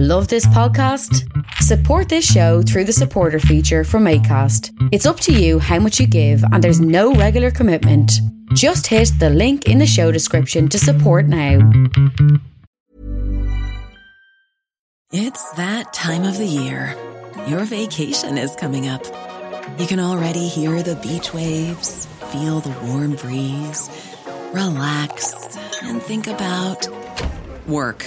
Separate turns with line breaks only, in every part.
Love this podcast? Support this show through the supporter feature from ACAST. It's up to you how much you give, and there's no regular commitment. Just hit the link in the show description to support now.
It's that time of the year. Your vacation is coming up. You can already hear the beach waves, feel the warm breeze, relax, and think about work.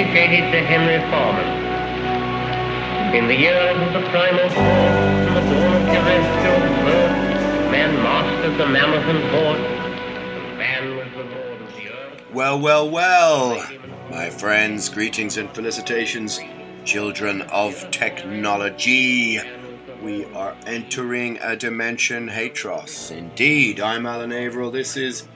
Dedicated to Henry Foreman. In the years of the primal and the dawn of terrestrial birth, man mastered the mammoth and horde, and man was the lord of the earth.
Well, well, well, my friends, greetings and felicitations, children of technology. We are entering a dimension Hatröss. Indeed, I'm Alan Averill. This is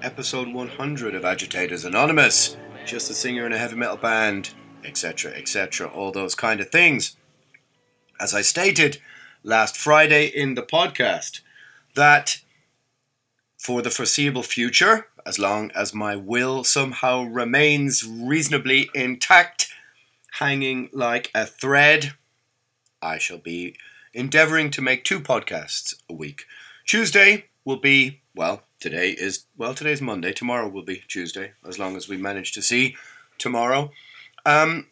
episode 100 of Agitators Anonymous. Just a singer in a heavy metal band, etc., etc., all those kind of things. As I stated last Friday in the podcast, that for the foreseeable future, as long as my will somehow remains reasonably intact, hanging like a thread, I shall be endeavoring to make two podcasts a week. Tuesday will be, well, today is, well, today's Monday. Tomorrow will be Tuesday, as long as we manage to see tomorrow. Um,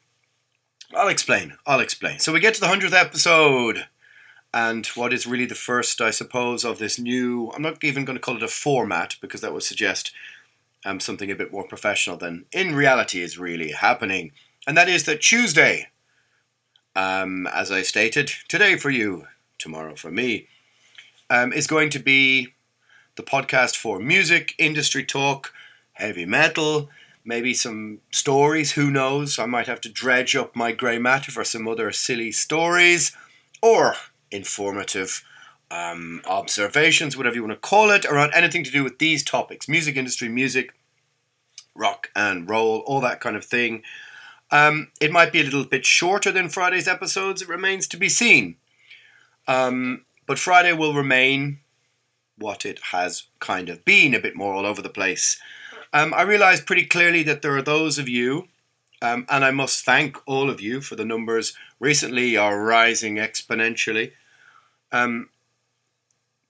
I'll explain. I'll explain. So we get to the 100th episode. And what is really the first, I suppose, of this new, I'm not even going to call it a format because that would suggest um, something a bit more professional than in reality is really happening. And that is that Tuesday, um, as I stated, today for you, tomorrow for me, um, is going to be the podcast for music, industry talk, heavy metal, maybe some stories, who knows? I might have to dredge up my grey matter for some other silly stories, or informative um, observations, whatever you want to call it, around anything to do with these topics music industry, music, rock and roll, all that kind of thing. Um, it might be a little bit shorter than Friday's episodes, it remains to be seen. Um, but Friday will remain what it has kind of been, a bit more all over the place. Um, I realize pretty clearly that there are those of you, um, and I must thank all of you for the numbers recently are rising exponentially. Um,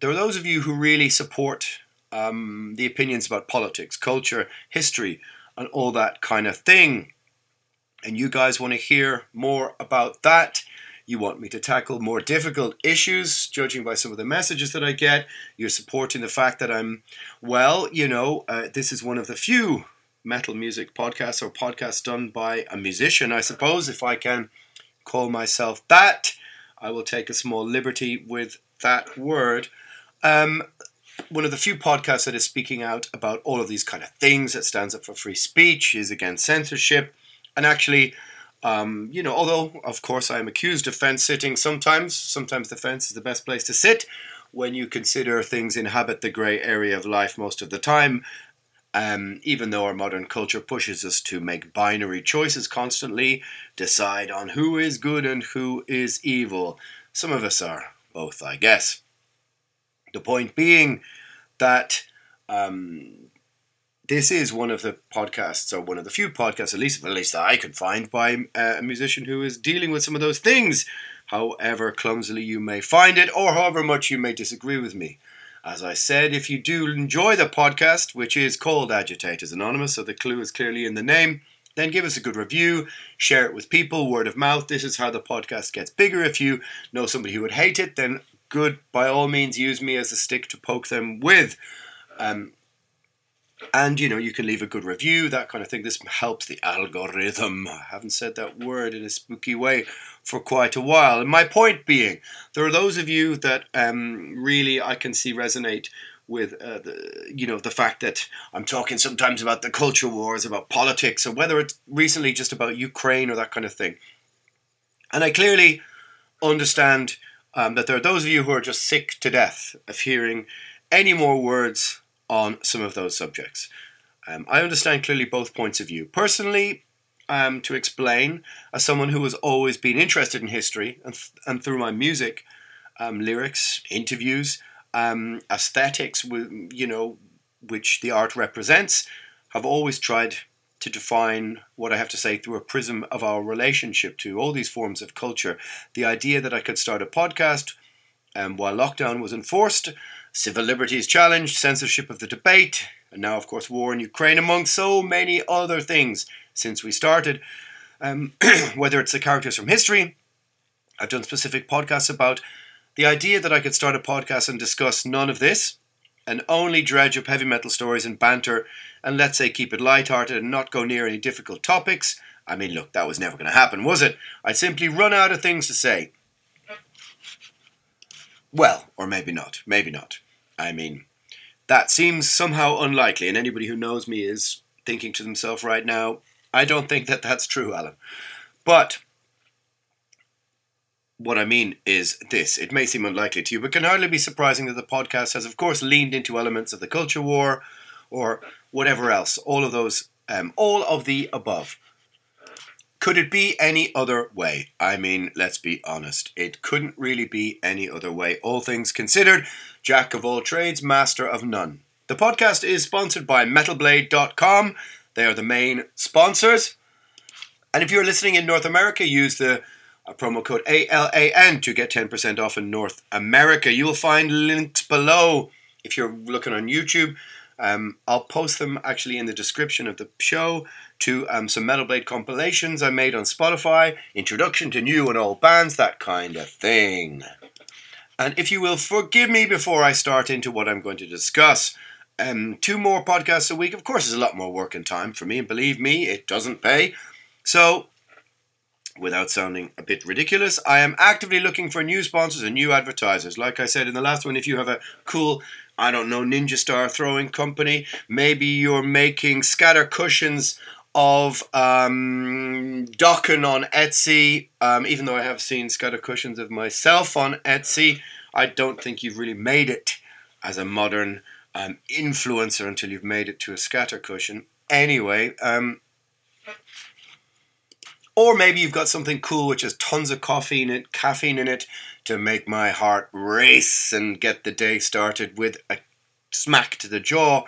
there are those of you who really support um, the opinions about politics, culture, history, and all that kind of thing. And you guys want to hear more about that. You want me to tackle more difficult issues, judging by some of the messages that I get. You're supporting the fact that I'm, well, you know, uh, this is one of the few metal music podcasts or podcasts done by a musician, I suppose, if I can call myself that. I will take a small liberty with that word. Um, one of the few podcasts that is speaking out about all of these kind of things, that stands up for free speech, is against censorship, and actually, um, you know, although of course I am accused of fence sitting sometimes, sometimes the fence is the best place to sit when you consider things inhabit the grey area of life most of the time. Um, even though our modern culture pushes us to make binary choices constantly, decide on who is good and who is evil, some of us are both, I guess. The point being that um, this is one of the podcasts, or one of the few podcasts, at least at least that I could find, by uh, a musician who is dealing with some of those things, however clumsily you may find it, or however much you may disagree with me. As I said, if you do enjoy the podcast, which is called Agitators Anonymous, so the clue is clearly in the name, then give us a good review, share it with people, word of mouth. This is how the podcast gets bigger. If you know somebody who would hate it, then good, by all means, use me as a stick to poke them with. Um, and you know, you can leave a good review, that kind of thing. This helps the algorithm. I haven't said that word in a spooky way for quite a while. And my point being, there are those of you that um, really I can see resonate with uh, the, you know the fact that I'm talking sometimes about the culture wars, about politics, or whether it's recently just about Ukraine or that kind of thing. And I clearly understand um, that there are those of you who are just sick to death of hearing any more words on some of those subjects. Um, I understand clearly both points of view. Personally, um, to explain, as someone who has always been interested in history and, th- and through my music, um, lyrics, interviews, um, aesthetics, you know, which the art represents, have always tried to define what I have to say through a prism of our relationship to all these forms of culture. The idea that I could start a podcast um, while lockdown was enforced civil liberties challenged, censorship of the debate, and now, of course, war in Ukraine, among so many other things since we started. Um, whether it's the characters from history, I've done specific podcasts about the idea that I could start a podcast and discuss none of this and only dredge up heavy metal stories and banter and let's say keep it light-hearted and not go near any difficult topics. I mean, look, that was never going to happen, was it? I'd simply run out of things to say. Well, or maybe not. Maybe not. I mean, that seems somehow unlikely, and anybody who knows me is thinking to themselves right now, I don't think that that's true, Alan. But what I mean is this it may seem unlikely to you, but can hardly be surprising that the podcast has, of course, leaned into elements of the culture war or whatever else, all of those, um, all of the above. Could it be any other way? I mean, let's be honest. It couldn't really be any other way. All things considered, jack of all trades, master of none. The podcast is sponsored by metalblade.com. They are the main sponsors. And if you're listening in North America, use the uh, promo code ALAN to get 10% off in North America. You will find links below if you're looking on YouTube. Um, I'll post them actually in the description of the show to um, some Metal Blade compilations I made on Spotify, introduction to new and old bands, that kind of thing. And if you will forgive me before I start into what I'm going to discuss, um, two more podcasts a week, of course, is a lot more work and time for me, and believe me, it doesn't pay. So, without sounding a bit ridiculous, I am actively looking for new sponsors and new advertisers. Like I said in the last one, if you have a cool I don't know, Ninja Star Throwing Company. Maybe you're making scatter cushions of um, Dokken on Etsy. Um, even though I have seen scatter cushions of myself on Etsy, I don't think you've really made it as a modern um, influencer until you've made it to a scatter cushion. Anyway, um, or maybe you've got something cool which has tons of coffee in it, caffeine in it, to make my heart race and get the day started with a smack to the jaw.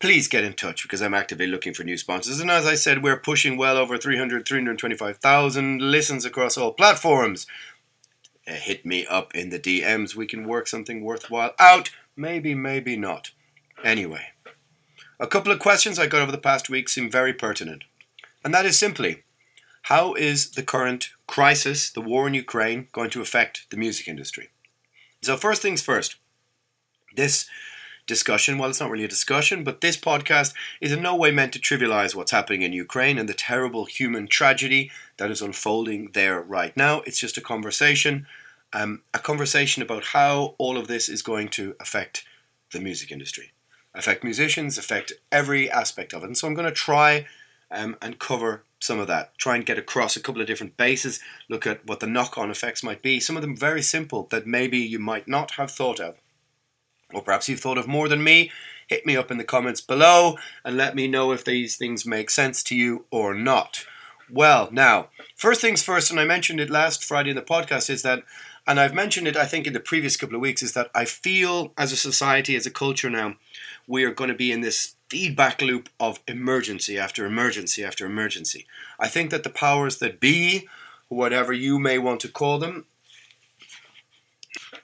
Please get in touch because I'm actively looking for new sponsors. And as I said, we're pushing well over 300, 325,000 listens across all platforms. Uh, hit me up in the DMs. We can work something worthwhile out. Maybe, maybe not. Anyway, a couple of questions I got over the past week seem very pertinent. And that is simply how is the current crisis, the war in Ukraine, going to affect the music industry? So, first things first, this discussion, well, it's not really a discussion, but this podcast is in no way meant to trivialize what's happening in Ukraine and the terrible human tragedy that is unfolding there right now. It's just a conversation, um, a conversation about how all of this is going to affect the music industry, affect musicians, affect every aspect of it. And so I'm going to try um, and cover some of that. Try and get across a couple of different bases, look at what the knock on effects might be. Some of them very simple that maybe you might not have thought of. Or perhaps you've thought of more than me. Hit me up in the comments below and let me know if these things make sense to you or not. Well, now, first things first, and I mentioned it last Friday in the podcast, is that, and I've mentioned it I think in the previous couple of weeks, is that I feel as a society, as a culture now, we are going to be in this feedback loop of emergency after emergency after emergency. I think that the powers that be, whatever you may want to call them,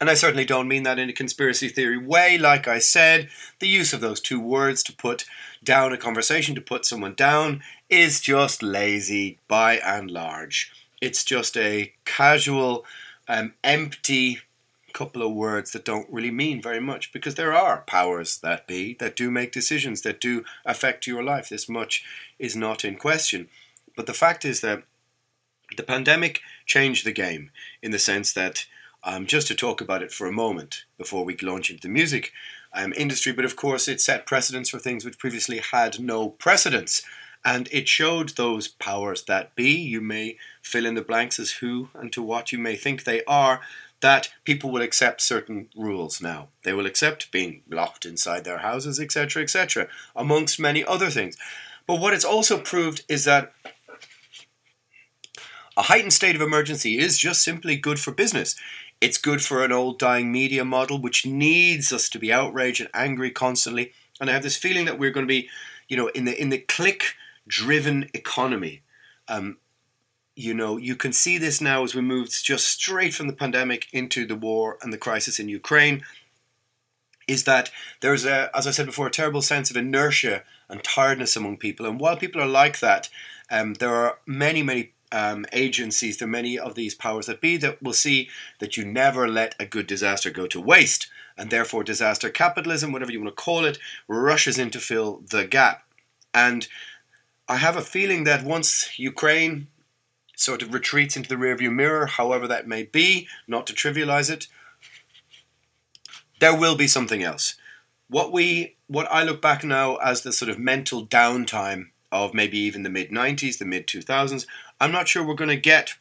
and I certainly don't mean that in a conspiracy theory way, like I said, the use of those two words to put down a conversation, to put someone down, is just lazy by and large. It's just a casual, um, empty couple of words that don't really mean very much because there are powers that be that do make decisions that do affect your life. This much is not in question. But the fact is that the pandemic changed the game in the sense that, um, just to talk about it for a moment before we launch into the music um, industry, but of course it set precedents for things which previously had no precedence. And it showed those powers that be, you may fill in the blanks as who and to what you may think they are, that people will accept certain rules now. They will accept being locked inside their houses, etc., etc., amongst many other things. But what it's also proved is that a heightened state of emergency is just simply good for business. It's good for an old dying media model which needs us to be outraged and angry constantly. And I have this feeling that we're going to be, you know, in the in the click driven economy. Um, you know, you can see this now as we move just straight from the pandemic into the war and the crisis in Ukraine. Is that there's a, as I said before, a terrible sense of inertia and tiredness among people. And while people are like that, um, there are many, many um, agencies, are many of these powers that be that will see that you never let a good disaster go to waste. And therefore, disaster capitalism, whatever you want to call it, rushes in to fill the gap. And I have a feeling that once Ukraine sort of retreats into the rearview mirror, however that may be, not to trivialize it, there will be something else. What we what I look back now as the sort of mental downtime of maybe even the mid 90s, the mid 2000s, I'm not sure we're going to get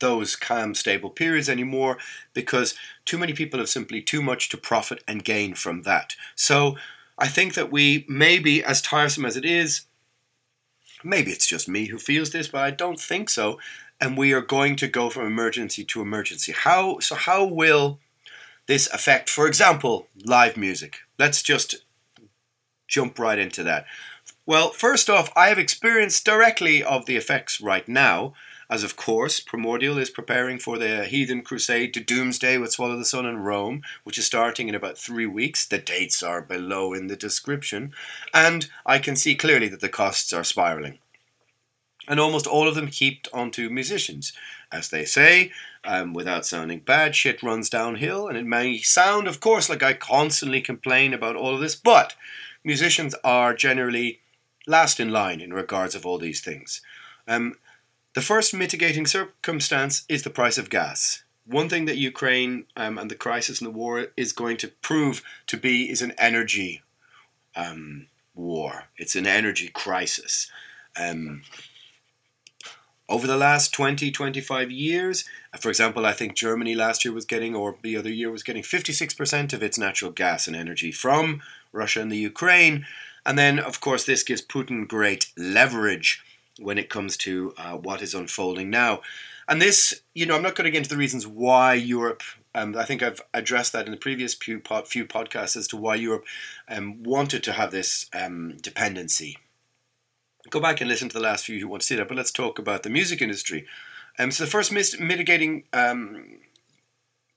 those calm, stable periods anymore because too many people have simply too much to profit and gain from that. So I think that we, maybe as tiresome as it is, Maybe it's just me who feels this, but I don't think so. And we are going to go from emergency to emergency. How so? How will this affect, for example, live music? Let's just jump right into that. Well, first off, I have experience directly of the effects right now, as of course, Primordial is preparing for the heathen crusade to doomsday with Swallow the Sun in Rome, which is starting in about three weeks. The dates are below in the description, and I can see clearly that the costs are spiraling. And almost all of them heaped onto musicians. As they say, um, without sounding bad, shit runs downhill, and it may sound, of course, like I constantly complain about all of this, but musicians are generally last in line in regards of all these things. Um, the first mitigating circumstance is the price of gas. One thing that Ukraine um, and the crisis and the war is going to prove to be is an energy um, war. It's an energy crisis. Um, over the last 20, 25 years, for example, I think Germany last year was getting, or the other year was getting 56% of its natural gas and energy from Russia and the Ukraine. And then, of course, this gives Putin great leverage when it comes to uh, what is unfolding now. And this, you know, I'm not going to get into the reasons why Europe. Um, I think I've addressed that in the previous few, pod, few podcasts as to why Europe um, wanted to have this um, dependency. Go back and listen to the last few who want to see that. But let's talk about the music industry. Um, so the first mitigating um,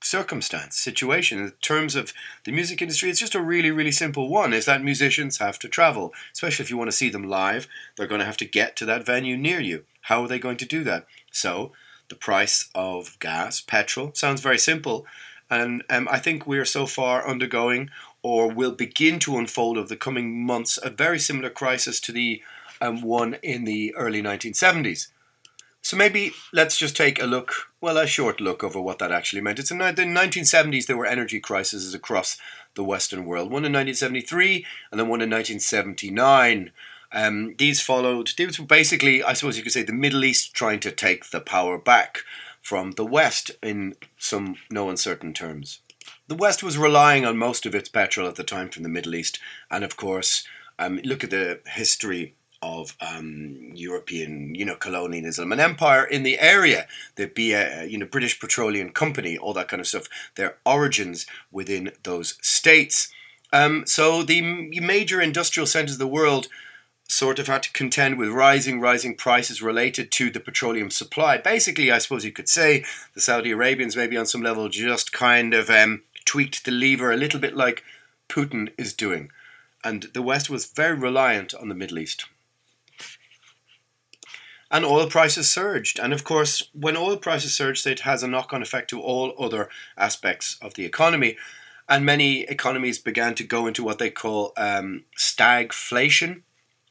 circumstance, situation. In terms of the music industry, it's just a really, really simple one is that musicians have to travel, especially if you want to see them live. They're going to have to get to that venue near you. How are they going to do that? So, the price of gas, petrol, sounds very simple. And um, I think we are so far undergoing or will begin to unfold over the coming months a very similar crisis to the um, one in the early 1970s. So maybe let's just take a look, well, a short look over what that actually meant. It's in the 1970s there were energy crises across the Western world. One in 1973 and then one in 1979. Um, these followed, these were basically, I suppose you could say, the Middle East trying to take the power back from the West in some no uncertain terms. The West was relying on most of its petrol at the time from the Middle East, and of course, um, look at the history of um, European, you know, colonialism and empire in the area. There'd be a, you know, British Petroleum Company, all that kind of stuff. Their origins within those states. Um, so the major industrial centers of the world sort of had to contend with rising, rising prices related to the petroleum supply. Basically, I suppose you could say the Saudi Arabians, maybe on some level, just kind of um, tweaked the lever a little bit like Putin is doing. And the West was very reliant on the Middle East. And oil prices surged. And of course, when oil prices surged, it has a knock on effect to all other aspects of the economy. And many economies began to go into what they call um, stagflation,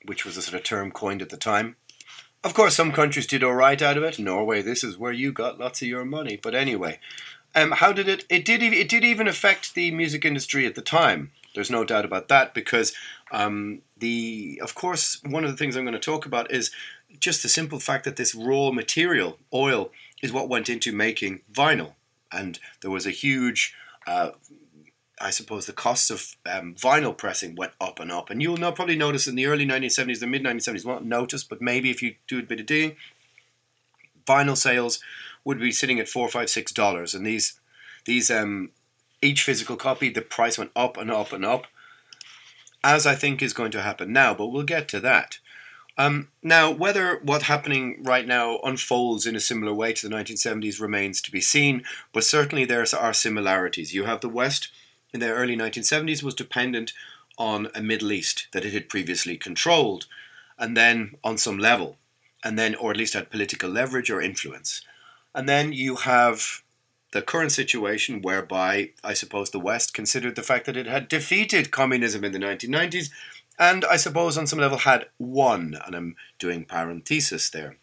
which was a sort of term coined at the time. Of course, some countries did all right out of it. Norway, this is where you got lots of your money. But anyway, um, how did it? It did. It did even affect the music industry at the time. There's no doubt about that because um, the, of course, one of the things I'm going to talk about is just the simple fact that this raw material, oil, is what went into making vinyl, and there was a huge uh, I suppose the costs of um, vinyl pressing went up and up. And you'll not probably notice in the early 1970s, the mid 1970s, won't notice, but maybe if you do a bit of digging, vinyl sales would be sitting at four, five, six dollars. And these, these, um, each physical copy, the price went up and up and up, as I think is going to happen now. But we'll get to that. Um, now, whether what's happening right now unfolds in a similar way to the 1970s remains to be seen, but certainly there are similarities. You have the West in the early 1970s was dependent on a Middle East that it had previously controlled, and then on some level, and then, or at least had political leverage or influence. And then you have the current situation whereby I suppose the West considered the fact that it had defeated communism in the 1990s, and I suppose on some level had won, and I'm doing parenthesis there.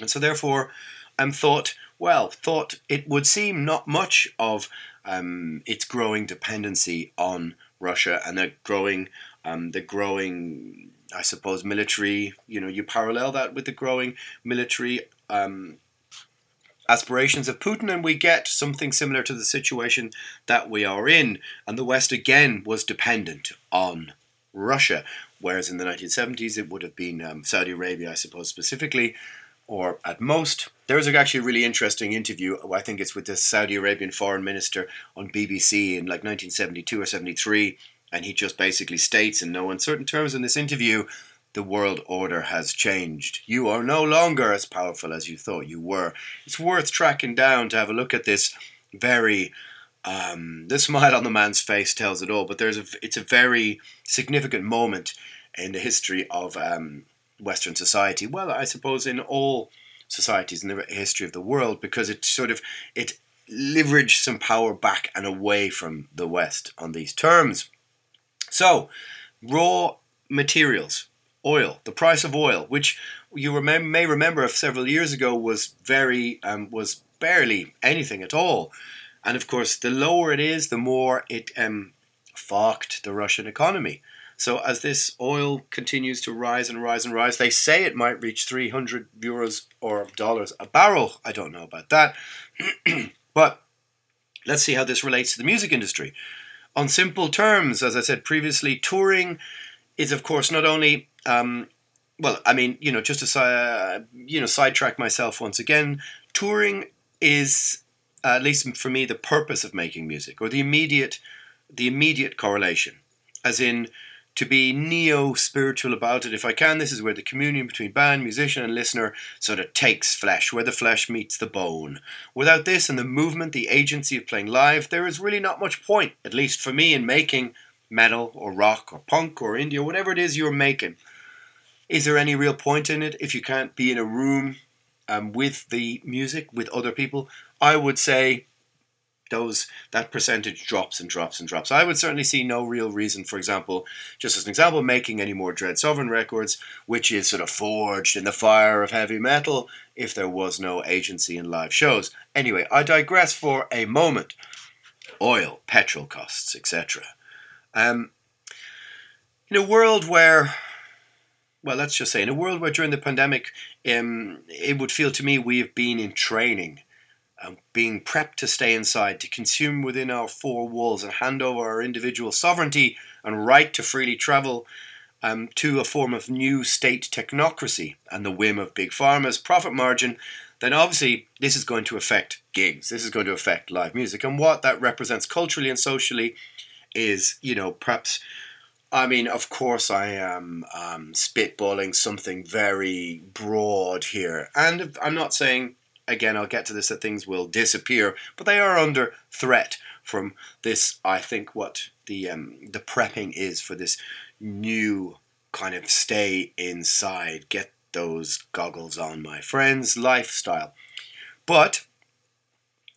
And so therefore, I'm thought, well, thought it would seem not much of um, its growing dependency on Russia and the growing, um, the growing, I suppose, military. You know, you parallel that with the growing military um, aspirations of Putin, and we get something similar to the situation that we are in. And the West again was dependent on Russia, whereas in the 1970s it would have been um, Saudi Arabia, I suppose, specifically or at most. There was actually a really interesting interview. I think it's with the Saudi Arabian foreign minister on BBC in like 1972 or 73, and he just basically states in no uncertain terms in this interview the world order has changed. You are no longer as powerful as you thought you were. It's worth tracking down to have a look at this very. Um, the smile on the man's face tells it all, but there's a, it's a very significant moment in the history of um, Western society. Well, I suppose in all societies in the history of the world, because it sort of it leveraged some power back and away from the West on these terms. So, raw materials, oil, the price of oil, which you may remember of several years ago was very um, was barely anything at all, and of course, the lower it is, the more it um, fucked the Russian economy. So as this oil continues to rise and rise and rise, they say it might reach 300 euros or dollars a barrel. I don't know about that. but let's see how this relates to the music industry. On simple terms, as I said previously, touring is, of course, not only um, well, I mean, you know, just to uh, you know sidetrack myself once again, touring is uh, at least for me the purpose of making music, or the immediate the immediate correlation, as in to be neo spiritual about it. If I can, this is where the communion between band, musician, and listener sort of takes flesh, where the flesh meets the bone. Without this and the movement, the agency of playing live, there is really not much point, at least for me, in making metal or rock or punk or indie or whatever it is you're making. Is there any real point in it if you can't be in a room um, with the music, with other people? I would say those that percentage drops and drops and drops. I would certainly see no real reason, for example, just as an example, making any more Dread Sovereign records, which is sort of forged in the fire of heavy metal, if there was no agency in live shows. Anyway, I digress for a moment. Oil, petrol costs, etc. Um, in a world where well, let's just say, in a world where during the pandemic, um, it would feel to me we have been in training um, being prepped to stay inside, to consume within our four walls and hand over our individual sovereignty and right to freely travel um, to a form of new state technocracy and the whim of big pharma's profit margin, then obviously this is going to affect gigs. This is going to affect live music. And what that represents culturally and socially is, you know, perhaps. I mean, of course, I am um, spitballing something very broad here. And I'm not saying again, I'll get to this, that things will disappear, but they are under threat from this. I think what the um, the prepping is for this new kind of stay inside, get those goggles on, my friends. Lifestyle. But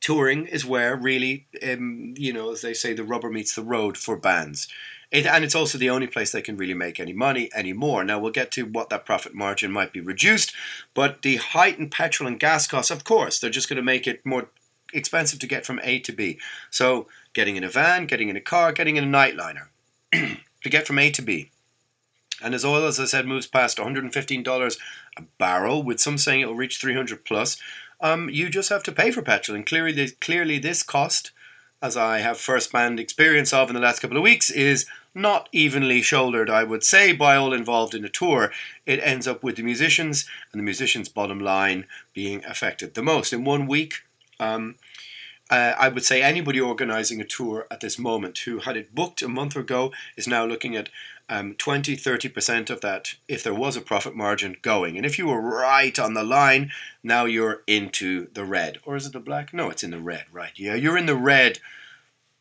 touring is where really, um, you know, as they say, the rubber meets the road for bands. It, and it's also the only place they can really make any money anymore. Now we'll get to what that profit margin might be reduced, but the heightened petrol and gas costs, of course, they're just going to make it more expensive to get from A to B. So getting in a van, getting in a car, getting in a nightliner to get from A to B. And as oil, as I said, moves past $115 a barrel, with some saying it will reach 300 plus, um, you just have to pay for petrol. And clearly, clearly, this cost, as I have first-hand experience of in the last couple of weeks, is not evenly shouldered, I would say, by all involved in a tour. It ends up with the musicians and the musicians' bottom line being affected the most. In one week, um, uh, I would say anybody organizing a tour at this moment who had it booked a month ago is now looking at um, 20 30% of that, if there was a profit margin, going. And if you were right on the line, now you're into the red. Or is it the black? No, it's in the red, right? Yeah, you're in the red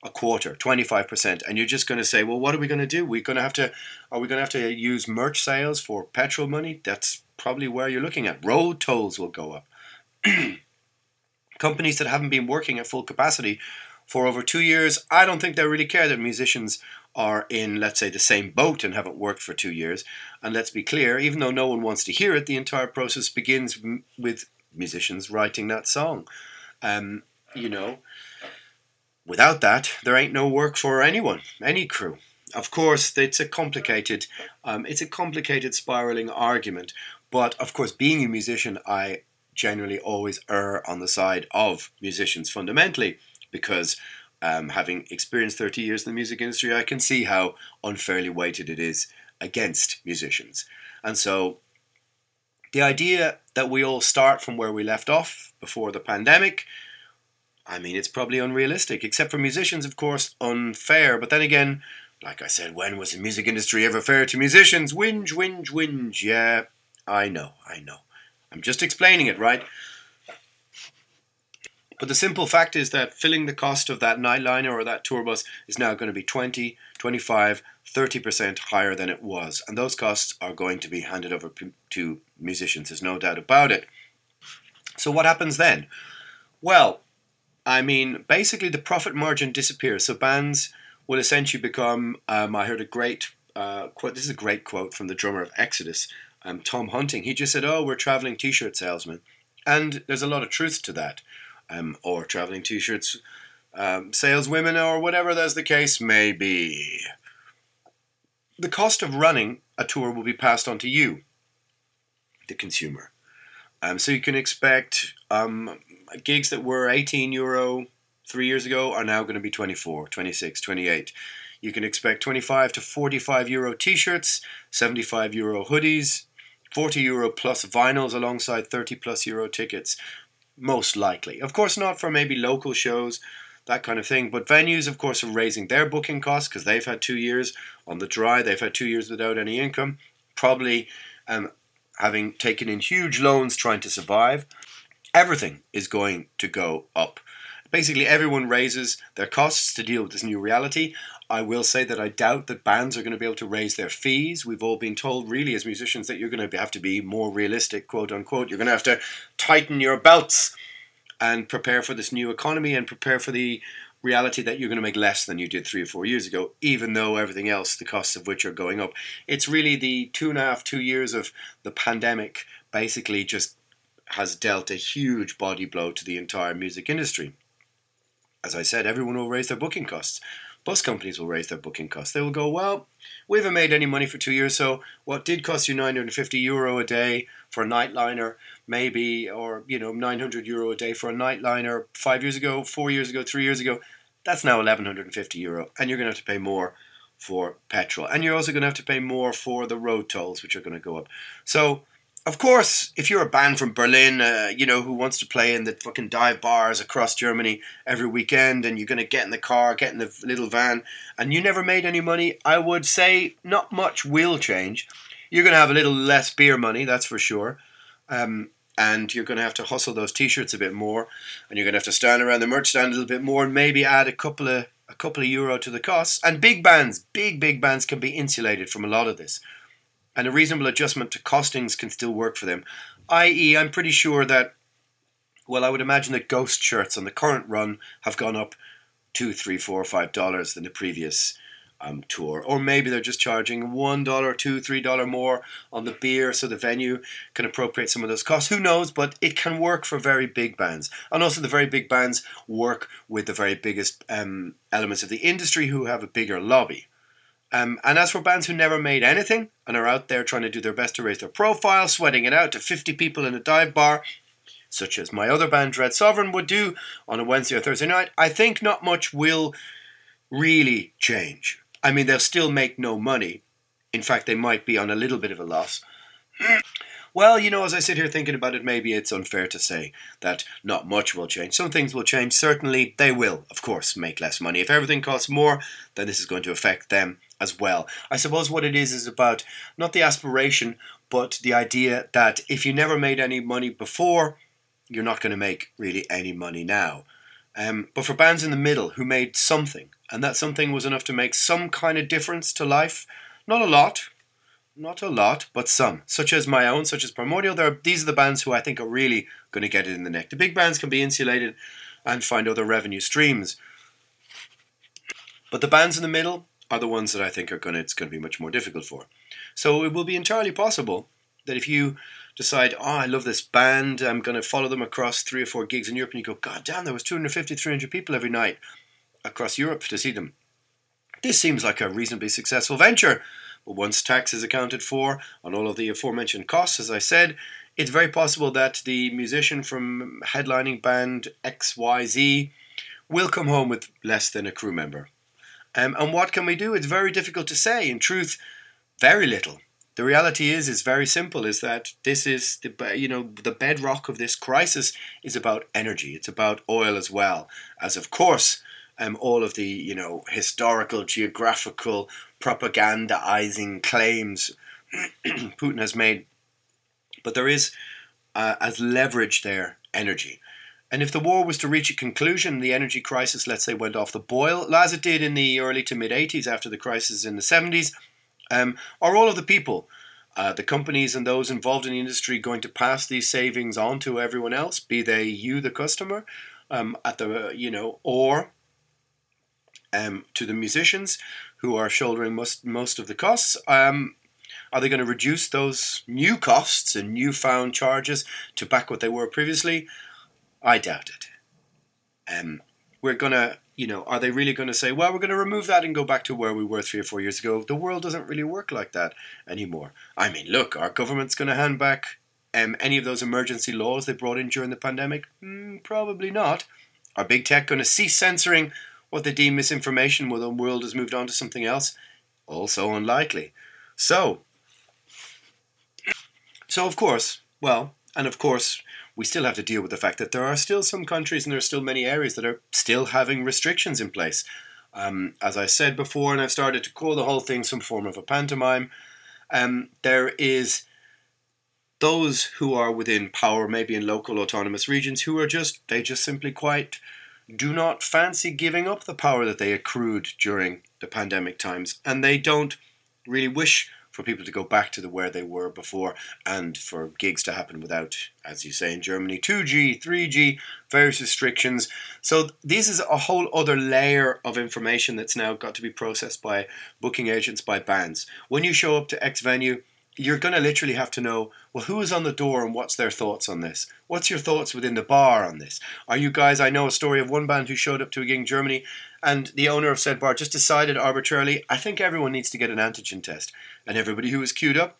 a quarter, 25%. And you're just going to say, well, what are we going to do? We're going to have to, are we going to have to use merch sales for petrol money? That's probably where you're looking at. Road tolls will go up. Companies that haven't been working at full capacity for over two years, I don't think they really care that musicians are in, let's say, the same boat and haven't worked for two years. And let's be clear, even though no one wants to hear it, the entire process begins with musicians writing that song. Um, you know, without that, there ain't no work for anyone, any crew. Of course, it's a complicated, um, it's a complicated spiraling argument. But of course, being a musician, I generally always err on the side of musicians fundamentally because um, having experienced 30 years in the music industry, I can see how unfairly weighted it is against musicians. And so the idea that we all start from where we left off before the pandemic, I mean, it's probably unrealistic, except for musicians, of course, unfair. But then again, like I said, when was the music industry ever fair to musicians? Whinge, whinge, whinge. Yeah, I know, I know. I'm just explaining it, right? But the simple fact is that filling the cost of that nightliner or that tour bus is now going to be 20, 25, 30% higher than it was. And those costs are going to be handed over to musicians, there's no doubt about it. So, what happens then? Well, I mean, basically the profit margin disappears. So, bands will essentially become. Um, I heard a great uh, quote, this is a great quote from the drummer of Exodus, um, Tom Hunting. He just said, Oh, we're traveling t shirt salesmen. And there's a lot of truth to that um, or traveling t-shirts um, saleswomen or whatever that's the case may be. The cost of running a tour will be passed on to you, the consumer. Um, so you can expect um, gigs that were 18 euro three years ago are now going to be 24, 26, 28. You can expect 25 to 45 euro t shirts, 75 euro hoodies, 40 euro plus vinyls alongside 30 plus euro tickets most likely. Of course, not for maybe local shows, that kind of thing. But venues, of course, are raising their booking costs because they've had two years on the dry. They've had two years without any income, probably um, having taken in huge loans trying to survive. Everything is going to go up. Basically, everyone raises their costs to deal with this new reality. I will say that I doubt that bands are going to be able to raise their fees. We've all been told, really, as musicians, that you're going to have to be more realistic, quote unquote. You're going to have to tighten your belts and prepare for this new economy and prepare for the reality that you're going to make less than you did three or four years ago, even though everything else, the costs of which are going up. It's really the two and a half, two years of the pandemic basically just has dealt a huge body blow to the entire music industry. As I said, everyone will raise their booking costs bus companies will raise their booking costs. They will go, well, we haven't made any money for two years, so what did cost you 950 euro a day for a nightliner, maybe, or you know, 900 euro a day for a nightliner five years ago, four years ago, three years ago, that's now 1150 euro, and you're going to have to pay more for petrol, and you're also going to have to pay more for the road tolls, which are going to go up. So of course, if you're a band from Berlin, uh, you know, who wants to play in the fucking dive bars across Germany every weekend, and you're going to get in the car, get in the little van, and you never made any money, I would say not much will change. You're going to have a little less beer money, that's for sure. Um, and you're going to have to hustle those t-shirts a bit more, and you're going to have to stand around the merch stand a little bit more, and maybe add a couple of a couple of euro to the costs. And big bands, big big bands, can be insulated from a lot of this and a reasonable adjustment to costings can still work for them. I.e., I'm pretty sure that, well, I would imagine that ghost shirts on the current run have gone up two, three, four, five dollars than the previous um, tour, or maybe they're just charging one dollar, two, three dollar more on the beer, so the venue can appropriate some of those costs. Who knows? But it can work for very big bands, and also the very big bands work with the very biggest um, elements of the industry who have a bigger lobby. Um, and as for bands who never made anything and are out there trying to do their best to raise their profile, sweating it out to 50 people in a dive bar, such as my other band Dread Sovereign would do on a Wednesday or Thursday night, I think not much will really change. I mean, they'll still make no money. In fact, they might be on a little bit of a loss. Well, you know, as I sit here thinking about it, maybe it's unfair to say that not much will change. Some things will change. Certainly, they will, of course, make less money. If everything costs more, then this is going to affect them as well. I suppose what it is is about not the aspiration, but the idea that if you never made any money before, you're not going to make really any money now. Um, but for bands in the middle who made something, and that something was enough to make some kind of difference to life, not a lot, not a lot, but some, such as my own, such as Primordial. There are, these are the bands who I think are really going to get it in the neck. The big bands can be insulated and find other revenue streams. But the bands in the middle are the ones that I think are going to, it's going to be much more difficult for. So it will be entirely possible that if you decide, oh, I love this band, I'm going to follow them across three or four gigs in Europe, and you go, God damn, there was 250, 300 people every night across Europe to see them. This seems like a reasonably successful venture. But once tax is accounted for on all of the aforementioned costs, as I said, it's very possible that the musician from headlining band XYZ will come home with less than a crew member. Um, and what can we do? It's very difficult to say. In truth, very little. The reality is is very simple. Is that this is the you know the bedrock of this crisis is about energy. It's about oil as well as of course um, all of the you know historical, geographical, propagandizing claims Putin has made. But there is, uh, as leverage there, energy. And if the war was to reach a conclusion, the energy crisis, let's say, went off the boil, as it did in the early to mid 80s after the crisis in the 70s, um, are all of the people, uh, the companies and those involved in the industry, going to pass these savings on to everyone else, be they you, the customer, um, at the you know, or um, to the musicians who are shouldering most most of the costs. Um, are they going to reduce those new costs and newfound charges to back what they were previously? I doubt it. Um, we're to, you know, are they really to say, well, we're to remove that and go back to where we were three or four years ago? The world doesn't really work like that anymore. I mean, look, our government's to hand back um, any of those emergency laws they brought in during the pandemic? Mm, probably not. Are big tech to cease censoring what they deem misinformation when the world has moved on to something else? Also unlikely. So, so of course, well, and of course, we still have to deal with the fact that there are still some countries and there are still many areas that are still having restrictions in place. Um, as I said before, and I've started to call the whole thing some form of a pantomime, um, there is those who are within power, maybe in local autonomous regions, who are just, they just simply quite do not fancy giving up the power that they accrued during the pandemic times, and they don't really wish for people to go back to the where they were before and for gigs to happen without, as you say in Germany, 2G, 3G, various restrictions. So this is a whole other layer of information that's now got to be processed by booking agents, by bands. When you show up to X venue, you're going to literally have to know well who is on the door and what's their thoughts on this what's your thoughts within the bar on this are you guys i know a story of one band who showed up to a gig in germany and the owner of said bar just decided arbitrarily i think everyone needs to get an antigen test and everybody who was queued up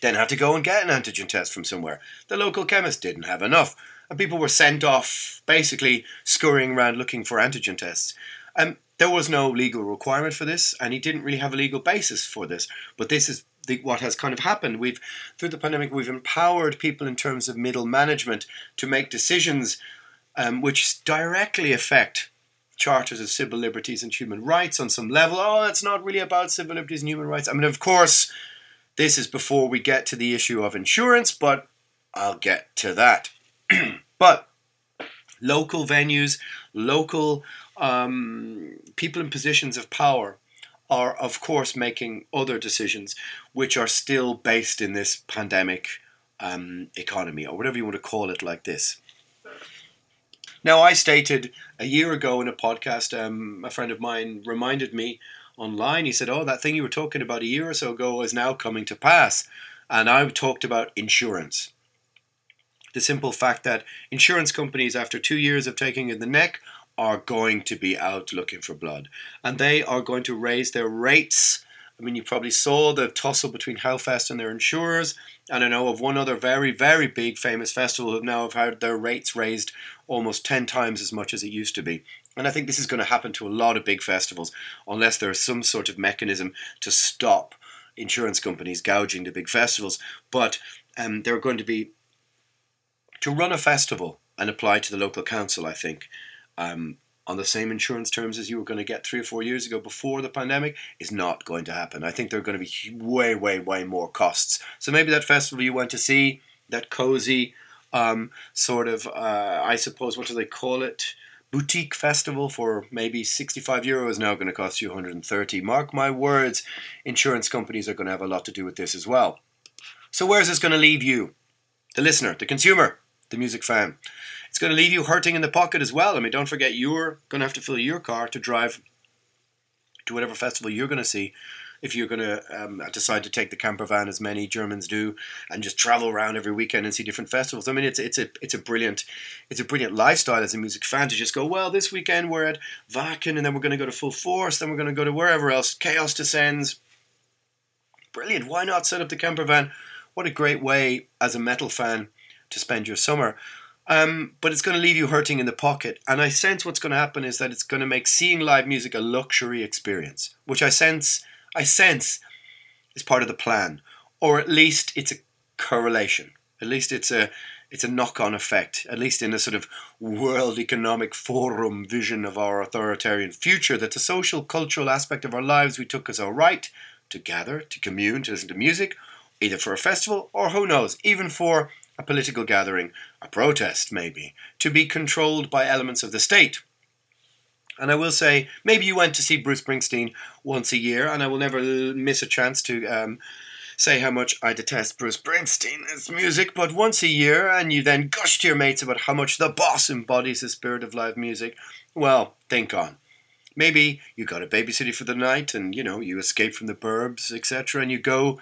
then had to go and get an antigen test from somewhere the local chemist didn't have enough and people were sent off basically scurrying around looking for antigen tests um, there was no legal requirement for this, and he didn't really have a legal basis for this. But this is the, what has kind of happened. We've through the pandemic, we've empowered people in terms of middle management to make decisions um, which directly affect charters of civil liberties and human rights on some level. Oh, it's not really about civil liberties and human rights. I mean, of course, this is before we get to the issue of insurance, but I'll get to that. but local venues, local um, people in positions of power are, of course, making other decisions which are still based in this pandemic um, economy, or whatever you want to call it, like this. Now, I stated a year ago in a podcast, um, a friend of mine reminded me online, he said, Oh, that thing you were talking about a year or so ago is now coming to pass. And I've talked about insurance. The simple fact that insurance companies, after two years of taking in the neck, are going to be out looking for blood. And they are going to raise their rates. I mean, you probably saw the tussle between Hellfest and their insurers. And I know of one other very, very big famous festival who now have had their rates raised almost 10 times as much as it used to be. And I think this is going to happen to a lot of big festivals unless there is some sort of mechanism to stop insurance companies gouging the big festivals. But um, they're going to be to run a festival and apply to the local council, I think, um, on the same insurance terms as you were going to get three or four years ago before the pandemic is not going to happen. I think there are going to be way, way, way more costs. So maybe that festival you went to see, that cozy um, sort of, uh, I suppose, what do they call it? Boutique festival for maybe 65 euro is now going to cost you 130. Mark my words, insurance companies are going to have a lot to do with this as well. So, where's this going to leave you? The listener, the consumer, the music fan. It's going to leave you hurting in the pocket as well. I mean, don't forget you're going to have to fill your car to drive to whatever festival you're going to see. If you're going to um, decide to take the camper van, as many Germans do, and just travel around every weekend and see different festivals, I mean, it's it's a it's a brilliant it's a brilliant lifestyle as a music fan to just go. Well, this weekend we're at Wacken, and then we're going to go to Full Force, then we're going to go to wherever else. Chaos descends. Brilliant. Why not set up the camper van? What a great way as a metal fan to spend your summer. Um, but it's going to leave you hurting in the pocket. And I sense what's going to happen is that it's going to make seeing live music a luxury experience, which I sense, I sense, is part of the plan, or at least it's a correlation. At least it's a it's a knock-on effect. At least in a sort of World Economic Forum vision of our authoritarian future, that the social cultural aspect of our lives we took as our right to gather, to commune, to listen to music, either for a festival or who knows, even for a political gathering, a protest maybe, to be controlled by elements of the state. And I will say, maybe you went to see Bruce Springsteen once a year, and I will never miss a chance to um, say how much I detest Bruce Springsteen's music, but once a year, and you then gush to your mates about how much the boss embodies the spirit of live music, well, think on. Maybe you got a babysitter for the night, and you know, you escape from the burbs, etc., and you go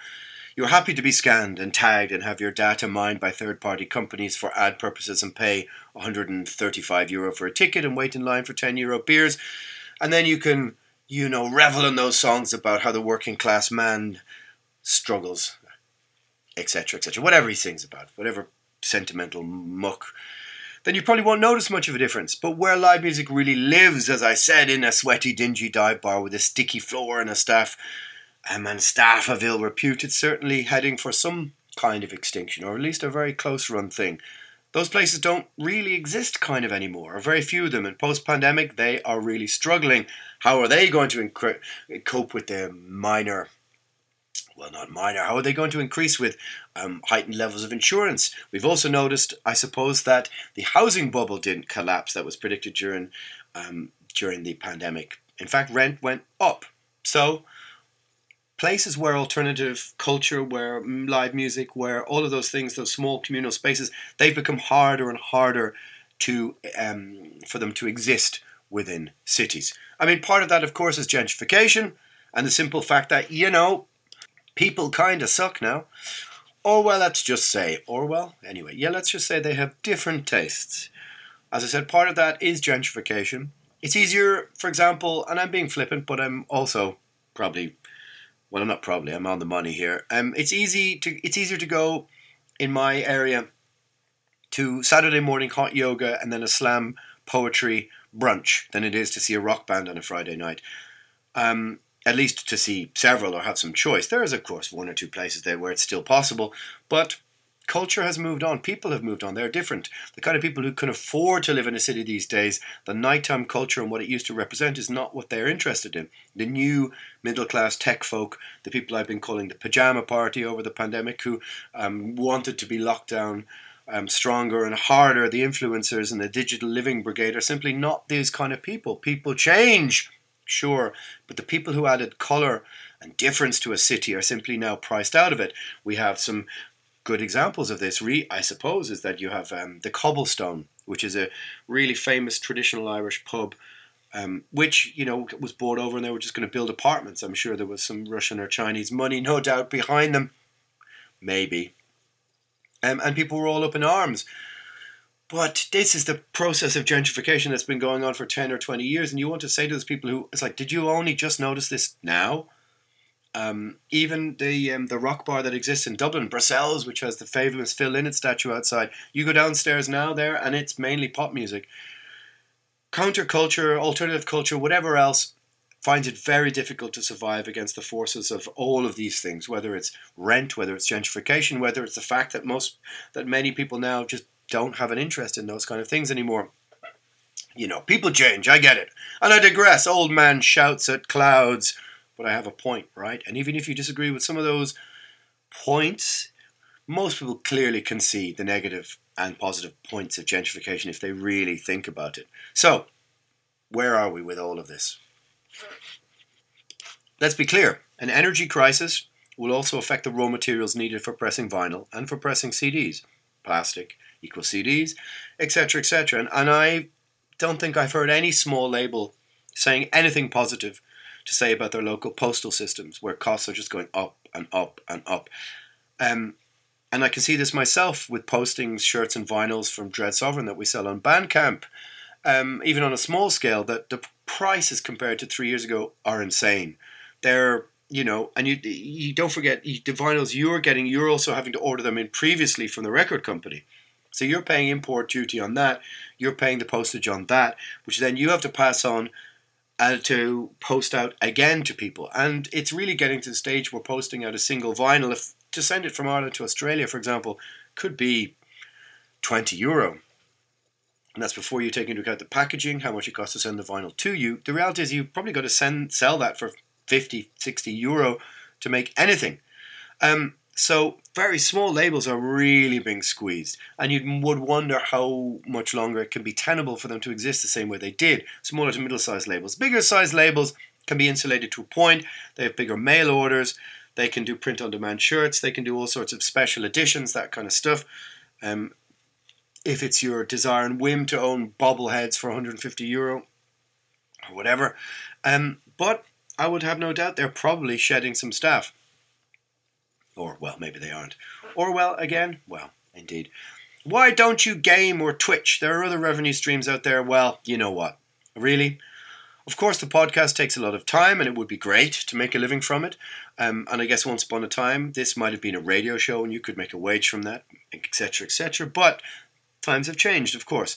you're happy to be scanned and tagged and have your data mined by third party companies for ad purposes and pay 135 euro for a ticket and wait in line for 10 euro beers. And then you can, you know, revel in those songs about how the working class man struggles, etc., etc. Whatever he sings about, whatever sentimental muck then you probably won't notice much of a difference. But where live music really lives, as I said, in a sweaty, dingy dive bar with a sticky floor and a staff um, and staff of ill repute, it's certainly heading for some kind of extinction, or at least a very close run thing. Those places don't really exist kind of anymore, or very few of them. And post pandemic, they are really struggling. How are they going to cope with the minor well, not minor. How are they going to increase with um, heightened levels of insurance? We've also noticed, I suppose, that the housing bubble didn't collapse that was predicted during um, during the pandemic. In fact, rent went up. So places where alternative culture, where live music, where all of those things, those small communal spaces, they've become harder and harder to um, for them to exist within cities. I mean, part of that, of course, is gentrification and the simple fact that you know people kind of suck now. Or well, let's just say, or well, anyway, yeah, let's just say they have different tastes. As I said, part of that is gentrification. It's easier, for example, and I'm being flippant, but I'm also probably well, I'm not probably. I'm on the money here. Um, it's easy to it's easier to go in my area to Saturday morning hot yoga and then a slam poetry brunch than it is to see a rock band on a Friday night. Um, at least to see several or have some choice. There is, of course, one or two places there where it's still possible, but culture has moved on. People have moved on. They're different. The kind of people who can afford to live in a city these days, the nighttime culture and what it used to represent is not what they're interested in. The new middle class tech folk, the people I've been calling the pajama party over the pandemic, who um, wanted to be locked down. Um, stronger and harder, the influencers and the digital living brigade are simply not these kind of people. People change sure, but the people who added colour and difference to a city are simply now priced out of it. We have some good examples of this, I suppose, is that you have um, the Cobblestone, which is a really famous traditional Irish pub. Um, which you know was bought over, and they were just going to build apartments. I'm sure there was some Russian or Chinese money, no doubt, behind them. Maybe, um, and people were all up in arms. But this is the process of gentrification that's been going on for 10 or 20 years. And you want to say to those people who, it's like, did you only just notice this now? Um, even the um, the rock bar that exists in Dublin, Bruxelles, which has the famous Phil Lynott statue outside, you go downstairs now there and it's mainly pop music. Counterculture, alternative culture, whatever else, finds it very difficult to survive against the forces of all of these things, whether it's rent, whether it's gentrification, whether it's the fact that most that many people now just don't have an interest in those kind of things anymore. You know, people change, I get it. And I digress. Old man shouts at clouds but I have a point, right? And even if you disagree with some of those points, most people clearly can see the negative and positive points of gentrification if they really think about it. So, where are we with all of this? Let's be clear an energy crisis will also affect the raw materials needed for pressing vinyl and for pressing CDs. Plastic equals CDs, etc., etc. And, and I don't think I've heard any small label saying anything positive to say about their local postal systems, where costs are just going up and up and up. Um, and I can see this myself with postings, shirts, and vinyls from Dread Sovereign that we sell on Bandcamp. Um, even on a small scale, that the prices compared to three years ago are insane. They're you know, and you you don't forget the vinyls you're getting. You're also having to order them in previously from the record company. So you're paying import duty on that. You're paying the postage on that, which then you have to pass on uh, to post out again to people. And it's really getting to the stage where posting out a single vinyl, if to send it from Ireland to Australia, for example, could be 20 euro. And that's before you take into account the packaging, how much it costs to send the vinyl to you. The reality is you've probably got to send sell that for 50, 60 euro to make anything. Um, so very small labels are really being squeezed, and you would wonder how much longer it can be tenable for them to exist the same way they did. Smaller to middle-sized labels, bigger sized labels can be insulated to a point. They have bigger mail orders. They can do print-on-demand shirts. They can do all sorts of special editions, that kind of stuff. Um, if it's your desire and whim to own bobbleheads for 150 euro or whatever, um, but I would have no doubt they're probably shedding some staff. Or, well, maybe they aren't. Or, well, again, well, indeed. Why don't you game or Twitch? There are other revenue streams out there. Well, you know what? Really? Of course, the podcast takes a lot of time, and it would be great to make a living from it. Um, and I guess once upon a time, this might have been a radio show, and you could make a wage from that, etc., etc. But times have changed, of course.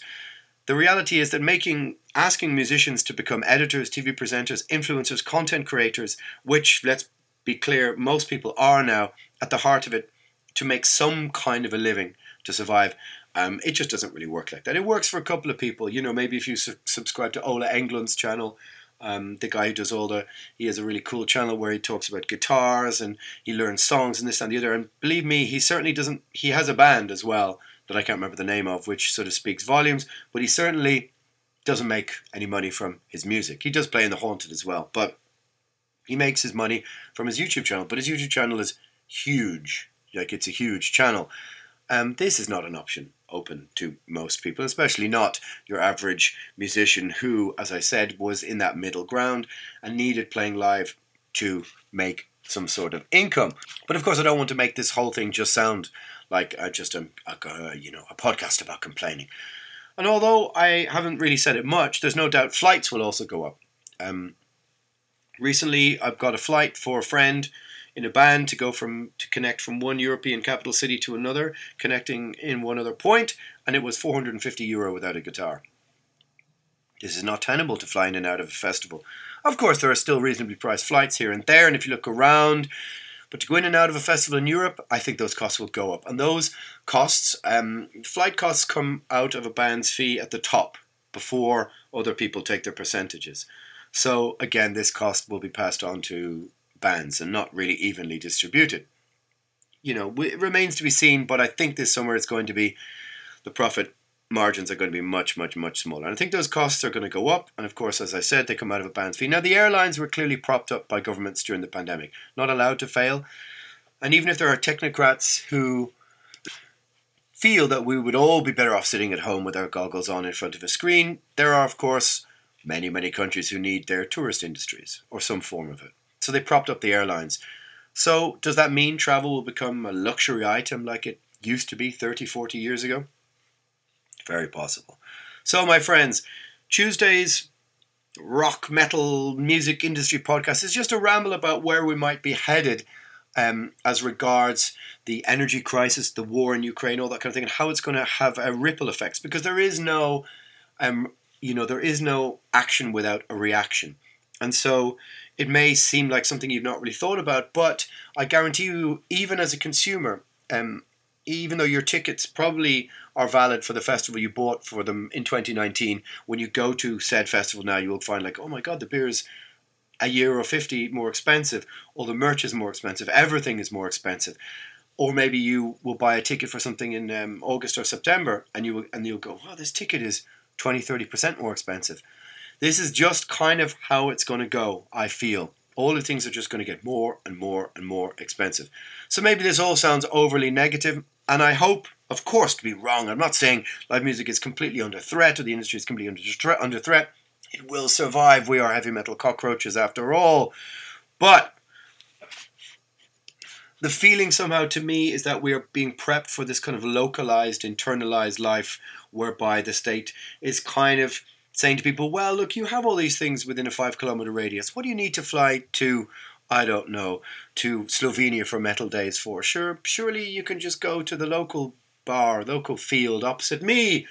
The reality is that making, asking musicians to become editors, TV presenters, influencers, content creators, which let's be clear, most people are now at the heart of it to make some kind of a living to survive. Um, it just doesn't really work like that. It works for a couple of people. You know, maybe if you su- subscribe to Ola Englund's channel, um, the guy who does all the, he has a really cool channel where he talks about guitars and he learns songs and this and the other. And believe me, he certainly doesn't, he has a band as well that I can't remember the name of, which sort of speaks volumes, but he certainly doesn't make any money from his music. He does play in The Haunted as well, but he makes his money from his YouTube channel. But his YouTube channel is huge. Like it's a huge channel. Um, this is not an option open to most people, especially not your average musician who, as I said, was in that middle ground and needed playing live to make some sort of income. But of course, I don't want to make this whole thing just sound like uh, just a, a, you know a podcast about complaining. And although I haven't really said it much, there's no doubt flights will also go up. Um, recently, I've got a flight for a friend in a band to go from to connect from one European capital city to another, connecting in one other point, and it was 450 euro without a guitar. This is not tenable to fly in and out of a festival. Of course, there are still reasonably priced flights here and there, and if you look around, but to go in and out of a festival in Europe, I think those costs will go up. And those costs, um, flight costs come out of a band's fee at the top before other people take their percentages. So again, this cost will be passed on to bands and not really evenly distributed. You know, it remains to be seen, but I think this summer it's going to be the profit margins are going to be much, much, much smaller. And I think those costs are going to go up. And of course, as I said, they come out of a bands fee. Now, the airlines were clearly propped up by governments during the pandemic, not allowed to fail. And even if there are technocrats who feel that we would all be better off sitting at home with our goggles on in front of a screen, there are, of course, many, many countries who need their tourist industries or some form of it. So they propped up the airlines. So, does that mean travel will become a luxury item like it used to be 30, 40 years ago? Very possible. So, my friends, Tuesday's rock metal music industry podcast is just a ramble about where we might be headed um, as regards the energy crisis, the war in Ukraine, all that kind of thing, and how it's going to have a ripple effects. Because there is no, um, you know, there is no action without a reaction, and so it may seem like something you've not really thought about, but I guarantee you, even as a consumer, um, even though your tickets probably are valid for the festival you bought for them in 2019, when you go to said festival now, you will find like, oh my god, the beer is a euro 50 more expensive, or the merch is more expensive, everything is more expensive. Or maybe you will buy a ticket for something in um, August or September, and you will, and you'll go, "Oh, this ticket is 20, 30 percent more expensive." This is just kind of how it's going to go. I feel all the things are just going to get more and more and more expensive. So maybe this all sounds overly negative, and I hope, of course, to be wrong. I'm not saying live music is completely under threat or the industry is completely under threat. Under threat. It will survive. We are heavy metal cockroaches after all. But the feeling somehow to me is that we are being prepped for this kind of localized, internalized life whereby the state is kind of saying to people, well, look, you have all these things within a five kilometer radius. What do you need to fly to I don't know, to Slovenia for MetalDays for. Sure, surely you can just go to the local bar, local field opposite me.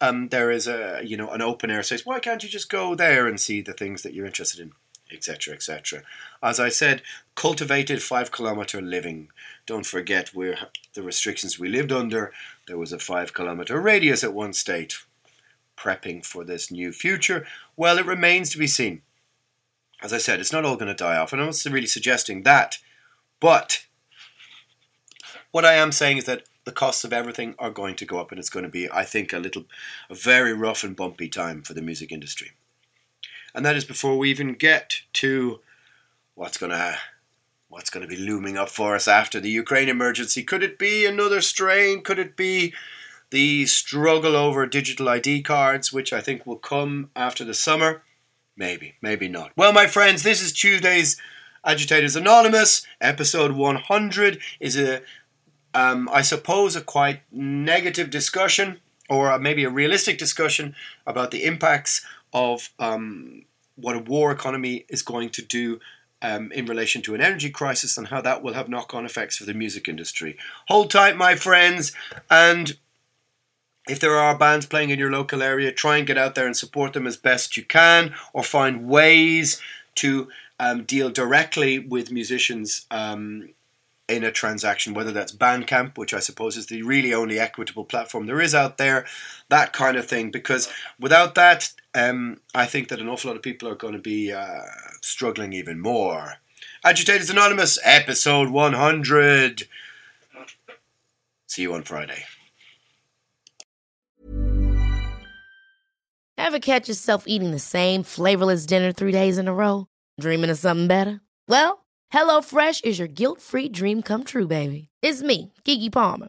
Um, there is a you know an open air space. Why can't you just go there and see the things that you're interested in, etc., etc. As I said, cultivated five kilometer living. Don't forget we're the restrictions we lived under. There was a five kilometer radius at one state. Prepping for this new future. Well, it remains to be seen as I said, it's not all going to die off. And I'm not really suggesting that. But what I am saying is that the costs of everything are going to go up, and it's going to be, I think, a little, a very rough and bumpy time for the music industry. And that is before we even get to what's going to what's going to be looming up for us after the Ukraine emergency. Could it be another strain? Could it be the struggle over digital ID cards, which I think will come after the summer? Maybe, maybe not. Well, my friends, this is Tuesday's Agitators Anonymous. Episode 100 is a, um, I suppose, a quite negative discussion, or maybe a realistic discussion about the impacts of um, what a war economy is going to do um, in relation to an energy crisis and how that will have knock on effects for the music industry. Hold tight, my friends, and if there are bands playing in your local area, try and get out there and support them as best you can, or find ways to um, deal directly with musicians um, in a transaction, whether that's Bandcamp, which I suppose is the really only equitable platform there is out there, that kind of thing. Because without that, um, I think that an awful lot of people are going to be uh, struggling even more. Agitators Anonymous, episode 100. See you on Friday.
Ever catch yourself eating the same flavorless dinner three days in a row? Dreaming of something better? Well, HelloFresh is your guilt free dream come true, baby. It's me, Keke Palmer.